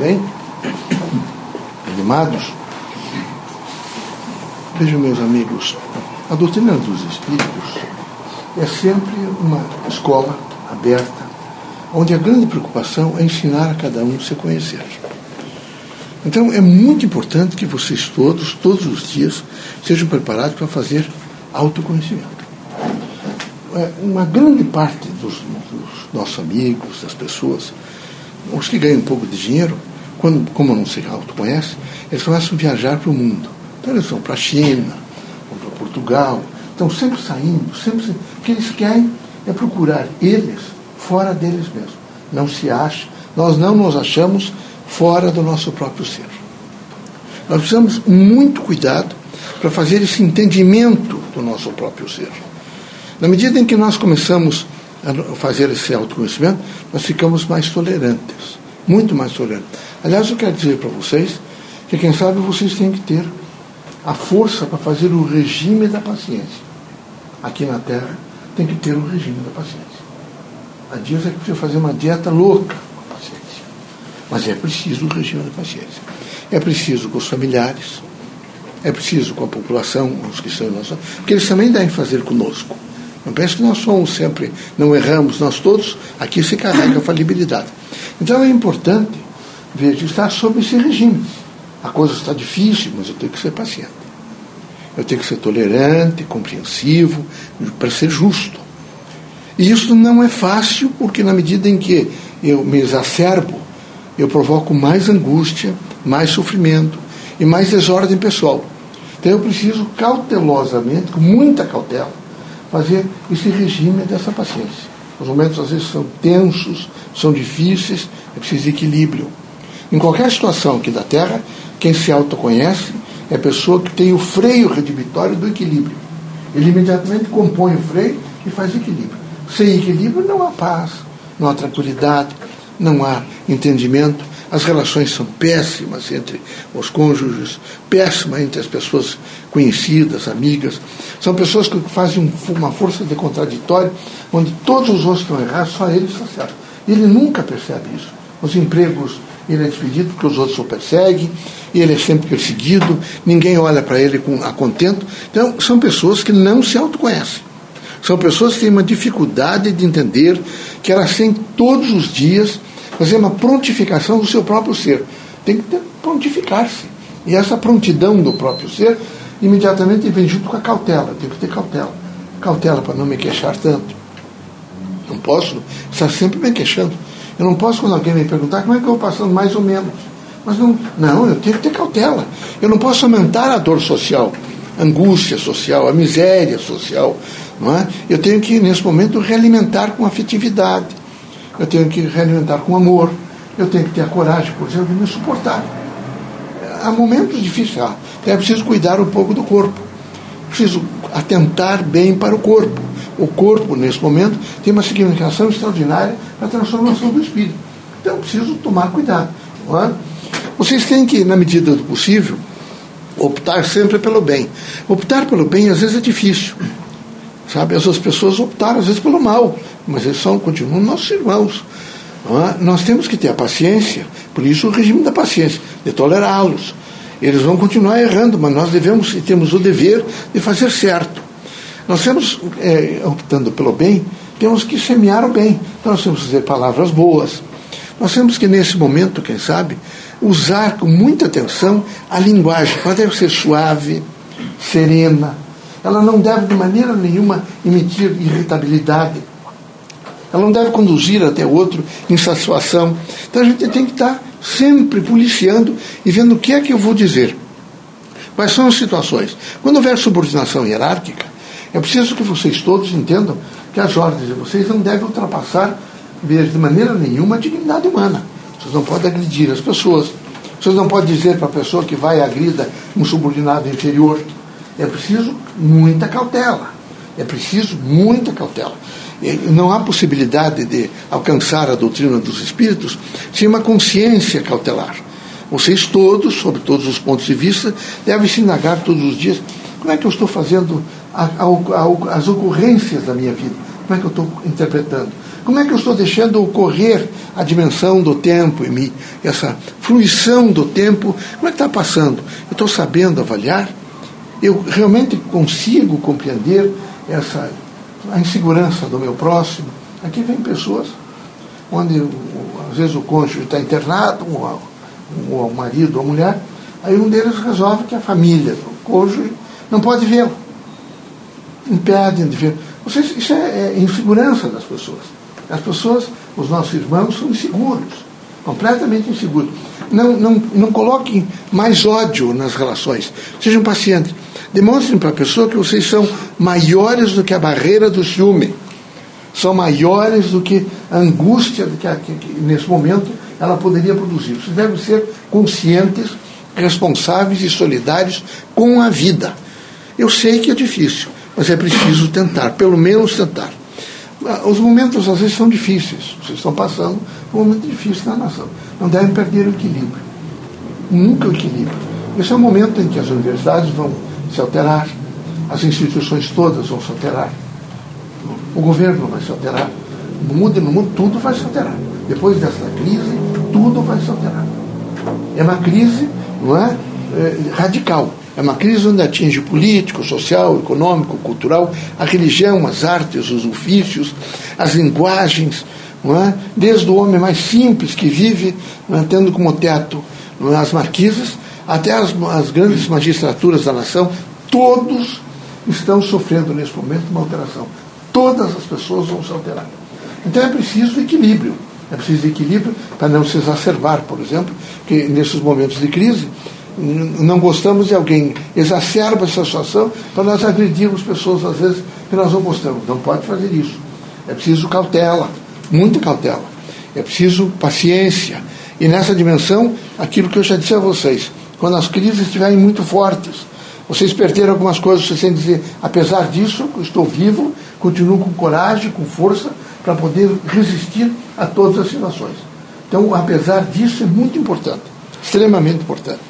Bem? Animados? Vejam, meus amigos, a doutrina dos Espíritos é sempre uma escola aberta, onde a grande preocupação é ensinar a cada um se conhecer. Então é muito importante que vocês todos, todos os dias, sejam preparados para fazer autoconhecimento. É, uma grande parte dos, dos, nossos amigos, das pessoas, os que ganham um pouco de dinheiro, quando, como não se autoconhecem, eles começam a viajar para o mundo. Então eles vão para a China, vão para Portugal, estão sempre saindo, sempre. O que eles querem é procurar eles fora deles mesmos. Não se acha, nós não nos achamos fora do nosso próprio ser. Nós precisamos muito cuidado para fazer esse entendimento do nosso próprio ser. Na medida em que nós começamos fazer esse autoconhecimento, nós ficamos mais tolerantes, muito mais tolerantes. Aliás, eu quero dizer para vocês que, quem sabe, vocês têm que ter a força para fazer o regime da paciência. Aqui na Terra, tem que ter o regime da paciência. Há dias é que precisa fazer uma dieta louca com a paciência. Mas é preciso o regime da paciência. É preciso com os familiares, é preciso com a população, os que estão em nossa, porque eles também devem fazer conosco. Não pense que nós somos sempre, não erramos, nós todos, aqui se carrega a falibilidade. Então é importante, veja, estar sob esse regime. A coisa está difícil, mas eu tenho que ser paciente. Eu tenho que ser tolerante, compreensivo, para ser justo. E isso não é fácil, porque na medida em que eu me exacerbo, eu provoco mais angústia, mais sofrimento e mais desordem pessoal. Então eu preciso cautelosamente, com muita cautela, fazer esse regime dessa paciência. Os momentos às vezes são tensos, são difíceis, é preciso equilíbrio. Em qualquer situação aqui da Terra, quem se autoconhece é a pessoa que tem o freio redivitório do equilíbrio. Ele imediatamente compõe o freio e faz equilíbrio. Sem equilíbrio não há paz, não há tranquilidade, não há entendimento, as relações são péssimas entre os cônjuges, péssimas entre as pessoas conhecidas, amigas. São pessoas que fazem uma força de contraditório, onde todos os outros estão errados, só ele está certo. Ele nunca percebe isso. Os empregos, ele é despedido porque os outros o perseguem, ele é sempre perseguido, ninguém olha para ele com a contento. Então, são pessoas que não se autoconhecem. São pessoas que têm uma dificuldade de entender que elas têm todos os dias fazer uma prontificação do seu próprio ser. Tem que prontificar-se. E essa prontidão do próprio ser imediatamente vem junto com a cautela. Tem que ter cautela. Cautela para não me queixar tanto. Não posso estar sempre me queixando. Eu não posso, quando alguém me perguntar, como é que eu vou passando mais ou menos. Mas não, não, eu tenho que ter cautela. Eu não posso aumentar a dor social, a angústia social, a miséria social. Não é? Eu tenho que, nesse momento, realimentar com afetividade eu tenho que realimentar com amor, eu tenho que ter a coragem, por exemplo, de me suportar. Há momentos difíceis, ah, então é preciso cuidar um pouco do corpo, preciso atentar bem para o corpo. O corpo, nesse momento, tem uma significação extraordinária para a transformação do espírito. Então, preciso tomar cuidado. É? Vocês têm que, na medida do possível, optar sempre pelo bem. Optar pelo bem, às vezes, é difícil. Sabe? Essas pessoas optaram, às vezes, pelo mal mas eles são, continuam nossos irmãos. É? Nós temos que ter a paciência, por isso o regime da paciência, de tolerá-los. Eles vão continuar errando, mas nós devemos e temos o dever de fazer certo. Nós temos, é, optando pelo bem, temos que semear o bem. Então nós temos que dizer palavras boas. Nós temos que, nesse momento, quem sabe, usar com muita atenção a linguagem. Ela deve ser suave, serena. Ela não deve, de maneira nenhuma, emitir irritabilidade ela não deve conduzir até outro insatisfação. Então a gente tem que estar sempre policiando e vendo o que é que eu vou dizer. Quais são as situações? Quando houver subordinação hierárquica, é preciso que vocês todos entendam que as ordens de vocês não devem ultrapassar, de maneira nenhuma, a dignidade humana. Vocês não podem agredir as pessoas. Vocês não podem dizer para a pessoa que vai agrida um subordinado inferior. É preciso muita cautela. É preciso muita cautela não há possibilidade de alcançar a doutrina dos espíritos sem uma consciência cautelar. Vocês todos, sob todos os pontos de vista, devem se indagar todos os dias como é que eu estou fazendo a, a, a, as ocorrências da minha vida, como é que eu estou interpretando, Como é que eu estou deixando ocorrer a dimensão do tempo em mim, essa fruição do tempo? Como é que está passando? Eu estou sabendo avaliar? Eu realmente consigo compreender essa a insegurança do meu próximo? Aqui vem pessoas onde às vezes o cônjuge está internado, o marido ou a mulher, aí um deles resolve que a família, o cônjuge, não pode vê-lo. Impedem de ver. Vocês, isso é, é insegurança das pessoas. As pessoas, os nossos irmãos, são inseguros, completamente inseguros. Não, não, não coloquem mais ódio nas relações. Sejam pacientes. Demonstrem para a pessoa que vocês são maiores do que a barreira do ciúme. São maiores do que a angústia que, que, que nesse momento ela poderia produzir. Vocês devem ser conscientes, responsáveis e solidários com a vida. Eu sei que é difícil, mas é preciso tentar, pelo menos tentar. Ah, os momentos às vezes são difíceis, vocês estão passando um momento difícil na nação. Não devem perder o equilíbrio. Nunca o equilíbrio. Esse é o momento em que as universidades vão se alterar, as instituições todas vão se alterar, o governo vai se alterar, no mundo, no mundo tudo vai se alterar. Depois dessa crise, tudo vai se alterar. É uma crise não é, é radical. É uma crise onde atinge político, social, econômico, cultural, a religião, as artes, os ofícios, as linguagens, é? desde o homem mais simples que vive é? tendo como teto é? as marquisas, até as, as grandes magistraturas da nação, todos estão sofrendo nesse momento uma alteração. Todas as pessoas vão se alterar. Então é preciso equilíbrio. É preciso equilíbrio para não se exacerbar, por exemplo, que nesses momentos de crise não gostamos de alguém, exacerba essa situação para nós agredirmos pessoas, às vezes, que nós não gostamos. Não pode fazer isso. É preciso cautela, muita cautela. É preciso paciência. E nessa dimensão, aquilo que eu já disse a vocês, quando as crises estiverem muito fortes, vocês perderam algumas coisas, vocês têm que dizer, apesar disso, estou vivo, continuo com coragem, com força, para poder resistir a todas as situações. Então, apesar disso, é muito importante, extremamente importante.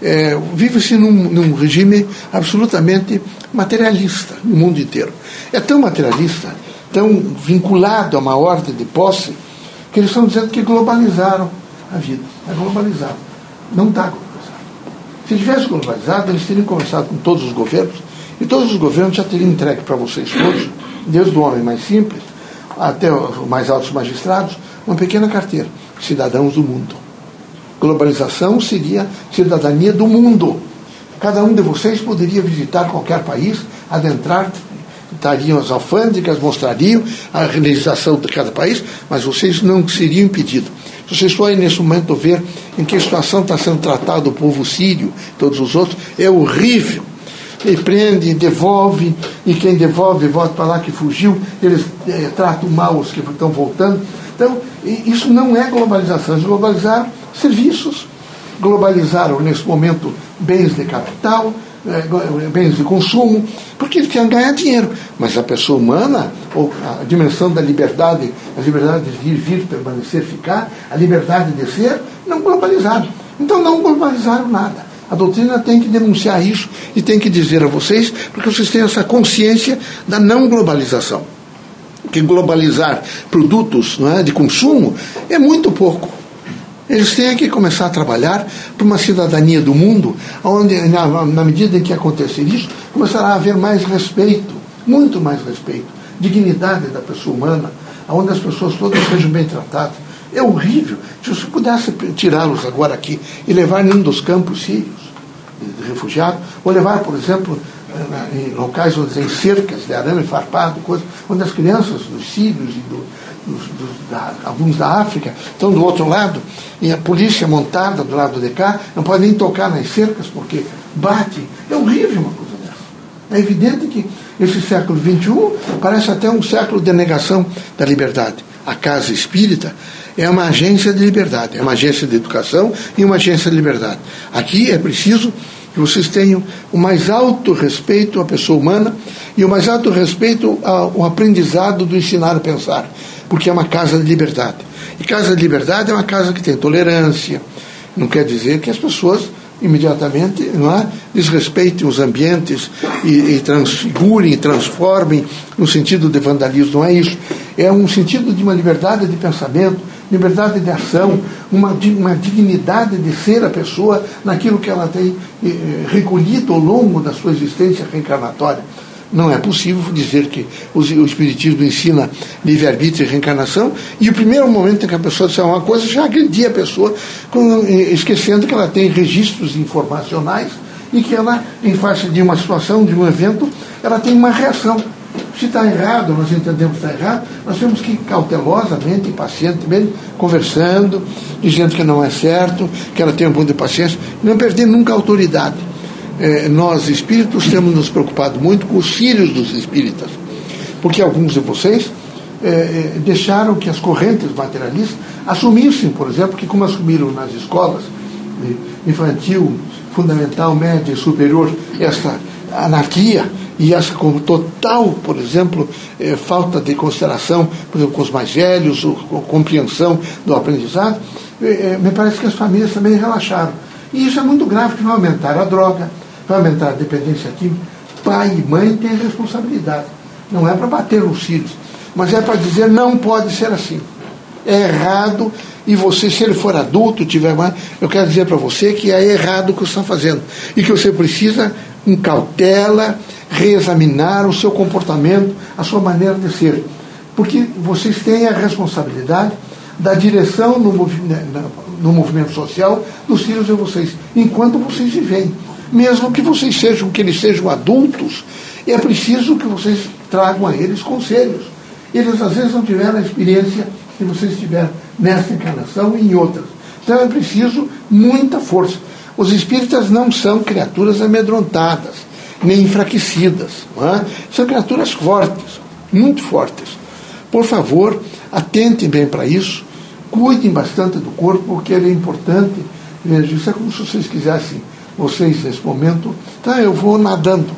É, Vive-se num, num regime absolutamente materialista no mundo inteiro. É tão materialista, tão vinculado a uma ordem de posse, que eles estão dizendo que globalizaram a vida. É globalizado. Não está. Se tivesse globalizado, eles teriam conversado com todos os governos, e todos os governos já teriam entregue para vocês todos, desde o homem mais simples até os mais altos magistrados, uma pequena carteira, cidadãos do mundo. Globalização seria cidadania do mundo. Cada um de vocês poderia visitar qualquer país, adentrar, estariam as alfândegas, mostrariam a legislação de cada país, mas vocês não seriam impedidos. Vocês podem, nesse momento, ver em que situação está sendo tratado o povo sírio, todos os outros. É horrível e prende, devolve, e quem devolve volta para lá que fugiu, eles é, tratam mal os que estão voltando. Então, isso não é globalização, eles globalizaram serviços, globalizaram nesse momento bens de capital, bens de consumo, porque eles querem ganhar dinheiro. Mas a pessoa humana, ou a dimensão da liberdade, a liberdade de vir, vir, permanecer, ficar, a liberdade de ser, não globalizaram. Então não globalizaram nada. A doutrina tem que denunciar isso e tem que dizer a vocês, porque vocês têm essa consciência da não globalização. Que globalizar produtos é, de consumo é muito pouco. Eles têm que começar a trabalhar para uma cidadania do mundo, onde, na, na medida em que acontecer isso, começará a haver mais respeito, muito mais respeito, dignidade da pessoa humana, onde as pessoas todas sejam bem tratadas. É horrível. Se você pudesse tirá-los agora aqui e levar em um dos campos sírios, de refugiados, ou levar, por exemplo, eh, em locais onde tem cercas de arame farpado, coisa, onde as crianças dos sírios e do, dos, dos, da, alguns da África estão do outro lado, e a polícia montada do lado de cá não pode nem tocar nas cercas porque bate. É horrível uma coisa dessa. É evidente que esse século XXI parece até um século de negação da liberdade. A casa espírita é uma agência de liberdade, é uma agência de educação e uma agência de liberdade. Aqui é preciso que vocês tenham o mais alto respeito à pessoa humana e o mais alto respeito ao aprendizado do ensinar a pensar, porque é uma casa de liberdade. E casa de liberdade é uma casa que tem tolerância. Não quer dizer que as pessoas imediatamente não é, desrespeitem os ambientes e, e transfigurem, transformem no sentido de vandalismo. Não é isso. é um sentido de uma liberdade de pensamento, liberdade de ação, uma, uma dignidade de ser a pessoa naquilo que ela tem eh, recolhido ao longo da sua existência reencarnatória. Não é possível dizer que o, Espiritismo ensina livre-arbítrio e reencarnação, e o primeiro momento em que a pessoa disser uma coisa, já agredia a pessoa, eh, esquecendo que ela tem registros informacionais e que ela, em face de uma situação, de um evento, ela tem uma reação. Se está errado, nós entendemos que está errado, nós temos que ir cautelosamente pacientemente conversando, dizendo que não é certo, que ela tem um pouco de paciência, não perder nunca a autoridade. É, nós, espíritos, temos nos preocupado muito com os filhos dos espíritas, porque alguns de vocês é, é deixaram que as correntes materialistas assumissem, por exemplo, que como assumiram nas escolas infantil, fundamental, média e superior, essa anarquia e essa com total, por exemplo, falta de consideração por exemplo, com os mais velhos, ou, ou compreensão do aprendizado, me parece que as famílias também relaxaram. E isso é muito grave, que vai aumentar a droga, vai aumentar a dependência química. Pai e mãe têm responsabilidade. Não é para bater nos filhos, mas é para dizer não pode ser assim. É errado e você, se ele for adulto, tiver mais, eu quero dizer para você que é errado o que você está fazendo. E que você precisa, com cautela, reexaminar o seu comportamento, a sua maneira de ser. Porque vocês têm a responsabilidade da direção no, no movimento social dos filhos de vocês, enquanto vocês vivem. Mesmo que vocês sejam, que eles sejam adultos, é preciso que vocês tragam a eles conselhos. Eles às vezes não tiveram a experiência que vocês tiveram nessa encarnação e em outras. Então é preciso muita força. Os espíritas não são criaturas amedrontadas, nem enfraquecidas. É? São criaturas fortes, muito fortes. Por favor, atentem bem para isso, cuidem bastante do corpo, porque ele é importante. Veja, isso é como se vocês quisessem, vocês nesse momento, tá, eu vou nadando,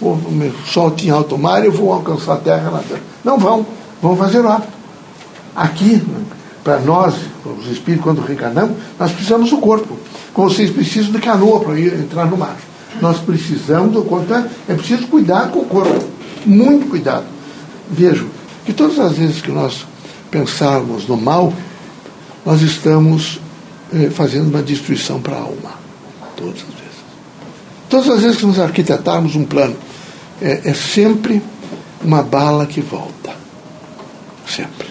o sol em alto mar, eu vou alcançar a terra nadando. Não vão, vão fazer óbito. Aqui, para nós, os espíritos, quando reencarnamos, nós precisamos do corpo. Como vocês precisam de canoa para ir entrar no mar. Nós precisamos do corpo. Então, é preciso cuidar com o corpo. Muito cuidado. Vejam que todas as vezes que nós pensarmos no mal, nós estamos eh, fazendo uma destruição para a alma. Todas as vezes. Todas as vezes que nós arquitetarmos um plano, é, é sempre uma bala que volta. Sempre.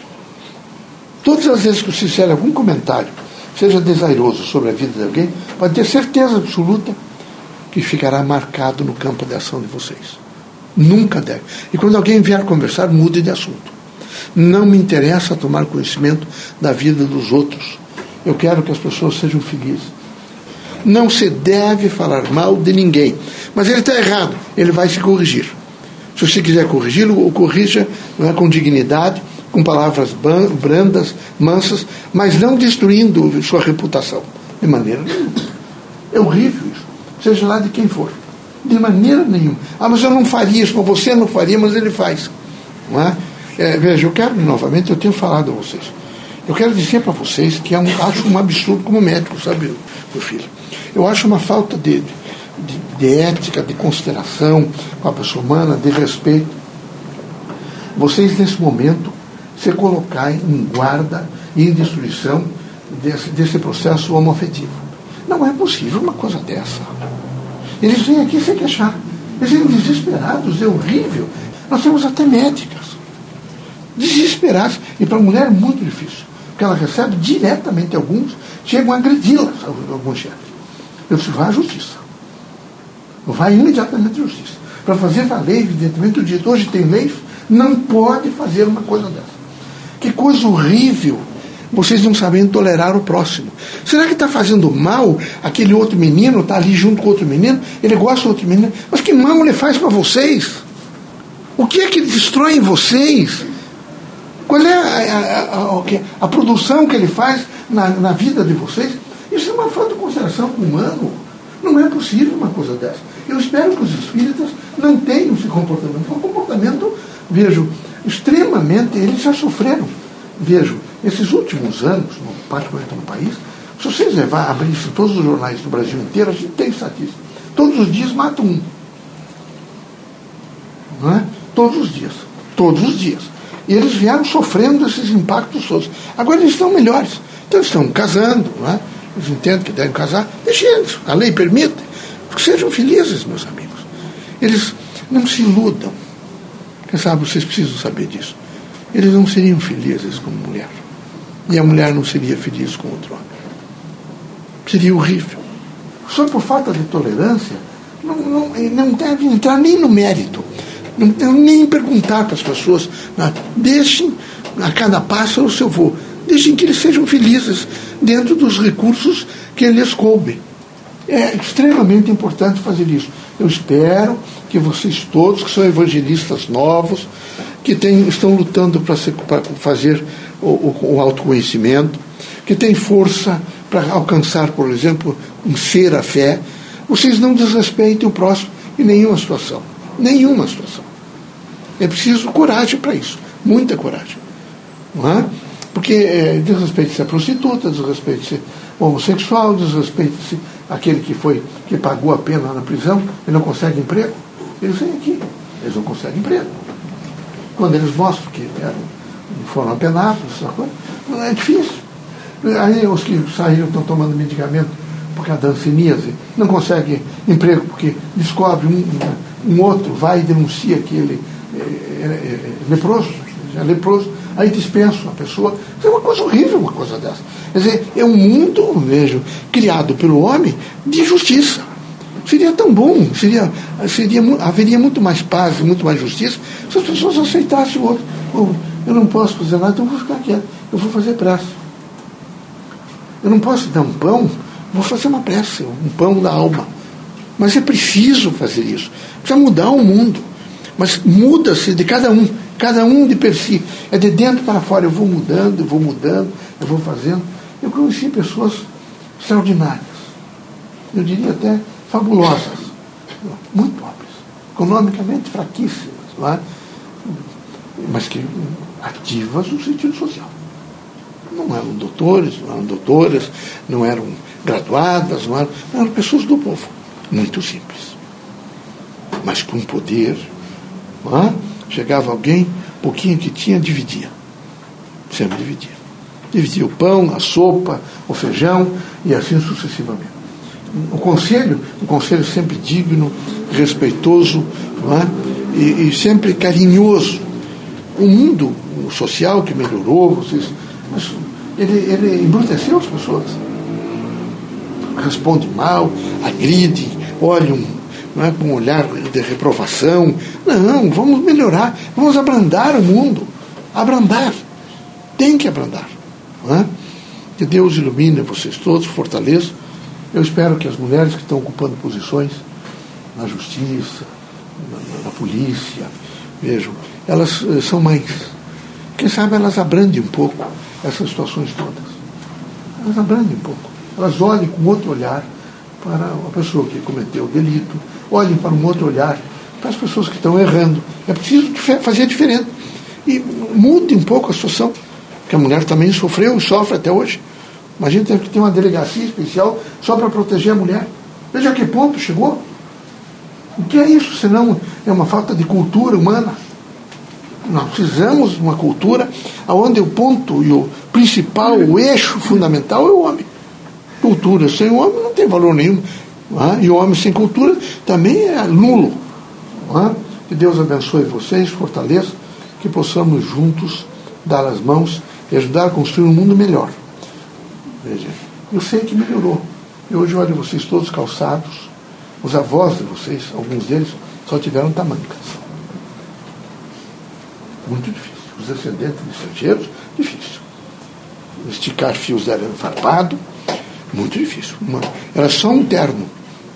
Todas as vezes que você fizer algum comentário, seja desairoso sobre a vida de alguém, pode ter certeza absoluta que ficará marcado no campo de ação de vocês. Nunca deve. E quando alguém vier conversar, mude de assunto. Não me interessa tomar conhecimento da vida dos outros. Eu quero que as pessoas sejam felizes. Não se deve falar mal de ninguém. Mas ele está errado, ele vai se corrigir. Se você quiser corrigi-lo, o corrija é, com dignidade, com palavras brandas, mansas, mas não destruindo sua reputação. De maneira nenhuma. É horrível isso. Seja lá de quem for. De maneira nenhuma. Ah, mas eu não faria isso, mas você não faria, mas ele faz. Não é? É, veja, eu quero, novamente, eu tenho falado a vocês. Eu quero dizer para vocês que é um, acho um absurdo como médico, sabe, meu filho? Eu acho uma falta de, de, de ética, de consideração com a pessoa humana, de respeito. Vocês, nesse momento, se colocar em guarda e em destruição desse, desse processo homoafetivo. Não é possível uma coisa dessa. Eles vêm aqui se queixar. Eles vêm desesperados, é horrível. Nós temos até médicas. Desesperadas. E para a mulher é muito difícil. Porque ela recebe diretamente alguns, chegam a agredi-las, alguns chefes. Eu disse, vai à justiça. Vai imediatamente à justiça. Para fazer valer, evidentemente, o direito. Hoje tem leis, não pode fazer uma coisa dessa. Que coisa horrível. Vocês não sabem tolerar o próximo. Será que está fazendo mal aquele outro menino, está ali junto com outro menino? Ele gosta do outro menino. Mas que mal ele faz para vocês? O que é que destrói em vocês? Qual é a, a, a, a produção que ele faz na, na, vida de vocês? Isso é uma falta de consideração humano. Não é possível uma coisa dessa. Eu espero que os espíritas não tenham esse comportamento. É um comportamento, vejo, extremamente, eles já sofreram. Vejo, esses últimos anos, particularmente no país, se vocês levar, abrir todos os jornais do Brasil inteiro, a gente tem estatística. Todos os dias matam um. Não é? Todos os dias. Todos os dias. E eles vieram sofrendo esses impactos todos. Agora eles estão melhores. Então eles estão casando, não é? eles entendem que devem casar, deixem eles, a lei permite. Que sejam felizes, meus amigos. Eles não se iludam. Quem sabe vocês precisam saber disso. Eles não seriam felizes como mulher. E a mulher não seria feliz com outro homem. Seria horrível. Só por falta de tolerância, não, não, não deve entrar nem no mérito. Não deve nem perguntar para as pessoas. Não, deixem a cada passo o seu voo. Deixem que eles sejam felizes dentro dos recursos que lhes coube. É extremamente importante fazer isso. Eu espero que vocês todos, que são evangelistas novos, que tem, estão lutando para fazer o, o, o, autoconhecimento, que têm força para alcançar, por exemplo, um ser a fé, vocês não desrespeitem o próximo em nenhuma situação. Nenhuma situação. É preciso coragem para isso, muita coragem. Não é? Porque é, desrespeite-se a prostituta, desrespeite-se homossexual, desrespeite-se aquele que foi, que pagou a pena na prisão e não consegue emprego. Eles vêm aqui, eles não conseguem emprego. Quando eles mostram que eram, foram apenados, é difícil. Aí os que saíram estão tomando medicamento por causa da anseníase, não conseguem emprego porque descobre um, um outro, vai e denuncia que ele é, é, é leproso, é leproso, aí dispensa a pessoa. É uma coisa horrível uma coisa dessa. Quer dizer, é um mundo, vejo, criado pelo homem de justiça. Seria tão bom, seria, seria, haveria muito mais paz, muito mais justiça, se as pessoas aceitassem o outro. eu não posso fazer nada, então vou ficar quieto, eu vou fazer prece. Eu não posso dar um pão, vou fazer uma prece, um pão da alma. Mas é preciso fazer isso. Precisa mudar o mundo. Mas muda-se de cada um, cada um de per si. É de dentro para fora. Eu vou mudando, eu vou mudando, eu vou fazendo. Eu conheci pessoas extraordinárias. Eu diria até fabulosas. Muito pobres. Economicamente fraquíssimas. É? Mas que ativas no sentido social. Não eram doutores, não eram doutoras, não eram graduadas, não eram, não eram pessoas do povo. Muito simples. Mas com poder? Chegava alguém, pouquinho que tinha, dividia. Sempre dividia. Dividia o pão, a sopa, o feijão e assim sucessivamente. O conselho, um conselho sempre digno, respeitoso é? e, e, sempre carinhoso. O mundo social que melhorou, vocês, ele, ele embruteceu as pessoas. Responde mal, agride, olham não é com um olhar de reprovação. Não, vamos melhorar, vamos abrandar o mundo. Abrandar. Tem que abrandar. É? Que Deus ilumine vocês todos, fortaleça. Eu espero que as mulheres que estão ocupando posições na justiça, na, na polícia, vejam, elas eh, são mães. Quem sabe elas abrandem um pouco essas situações todas. Elas abrandem um pouco. Elas olhem com outro olhar para a pessoa que cometeu o delito, olhem para um outro olhar para as pessoas que estão errando. É preciso fazer diferente. E mude um pouco a situação, que a mulher também sofreu e sofre até hoje. Imagina que ter uma delegacia especial só para proteger a mulher. Veja que ponto chegou. O que é isso, senão é uma falta de cultura humana? Nós precisamos de uma cultura onde o ponto e o principal, o eixo fundamental é o homem. Cultura sem o homem não tem valor nenhum. É? E o homem sem cultura também é nulo. É? Que Deus abençoe vocês, fortaleça, que possamos juntos dar as mãos e ajudar a construir um mundo melhor. Veja, eu sei que melhorou. E hoje olho vocês todos calçados, os avós de vocês, alguns deles, só tiveram tamancas. Muito difícil. Os descendentes de estrangeiros, difícil. Esticar fios arame farpado, muito difícil. Uma, era só um terno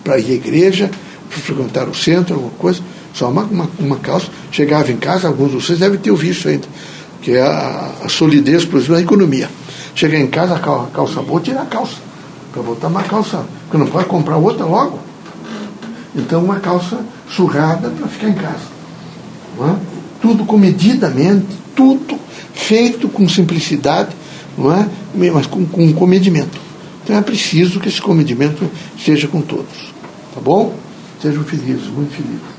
para ir à igreja, para frequentar o centro, alguma coisa, só uma, uma, uma, calça. Chegava em casa, alguns de vocês devem ter ouvido isso ainda, que é a, a solidez, por exemplo, da economia. Chegar em casa, a calça, a calça boa, tirar a calça, para botar uma calça, porque não pode comprar outra logo. Então, uma calça surrada para ficar em casa. É? Tudo comedidamente, tudo feito com simplicidade, não é? mas com, com comedimento. Então é preciso que esse comedimento seja com todos. Tá bom? Sejam felizes, muito felizes.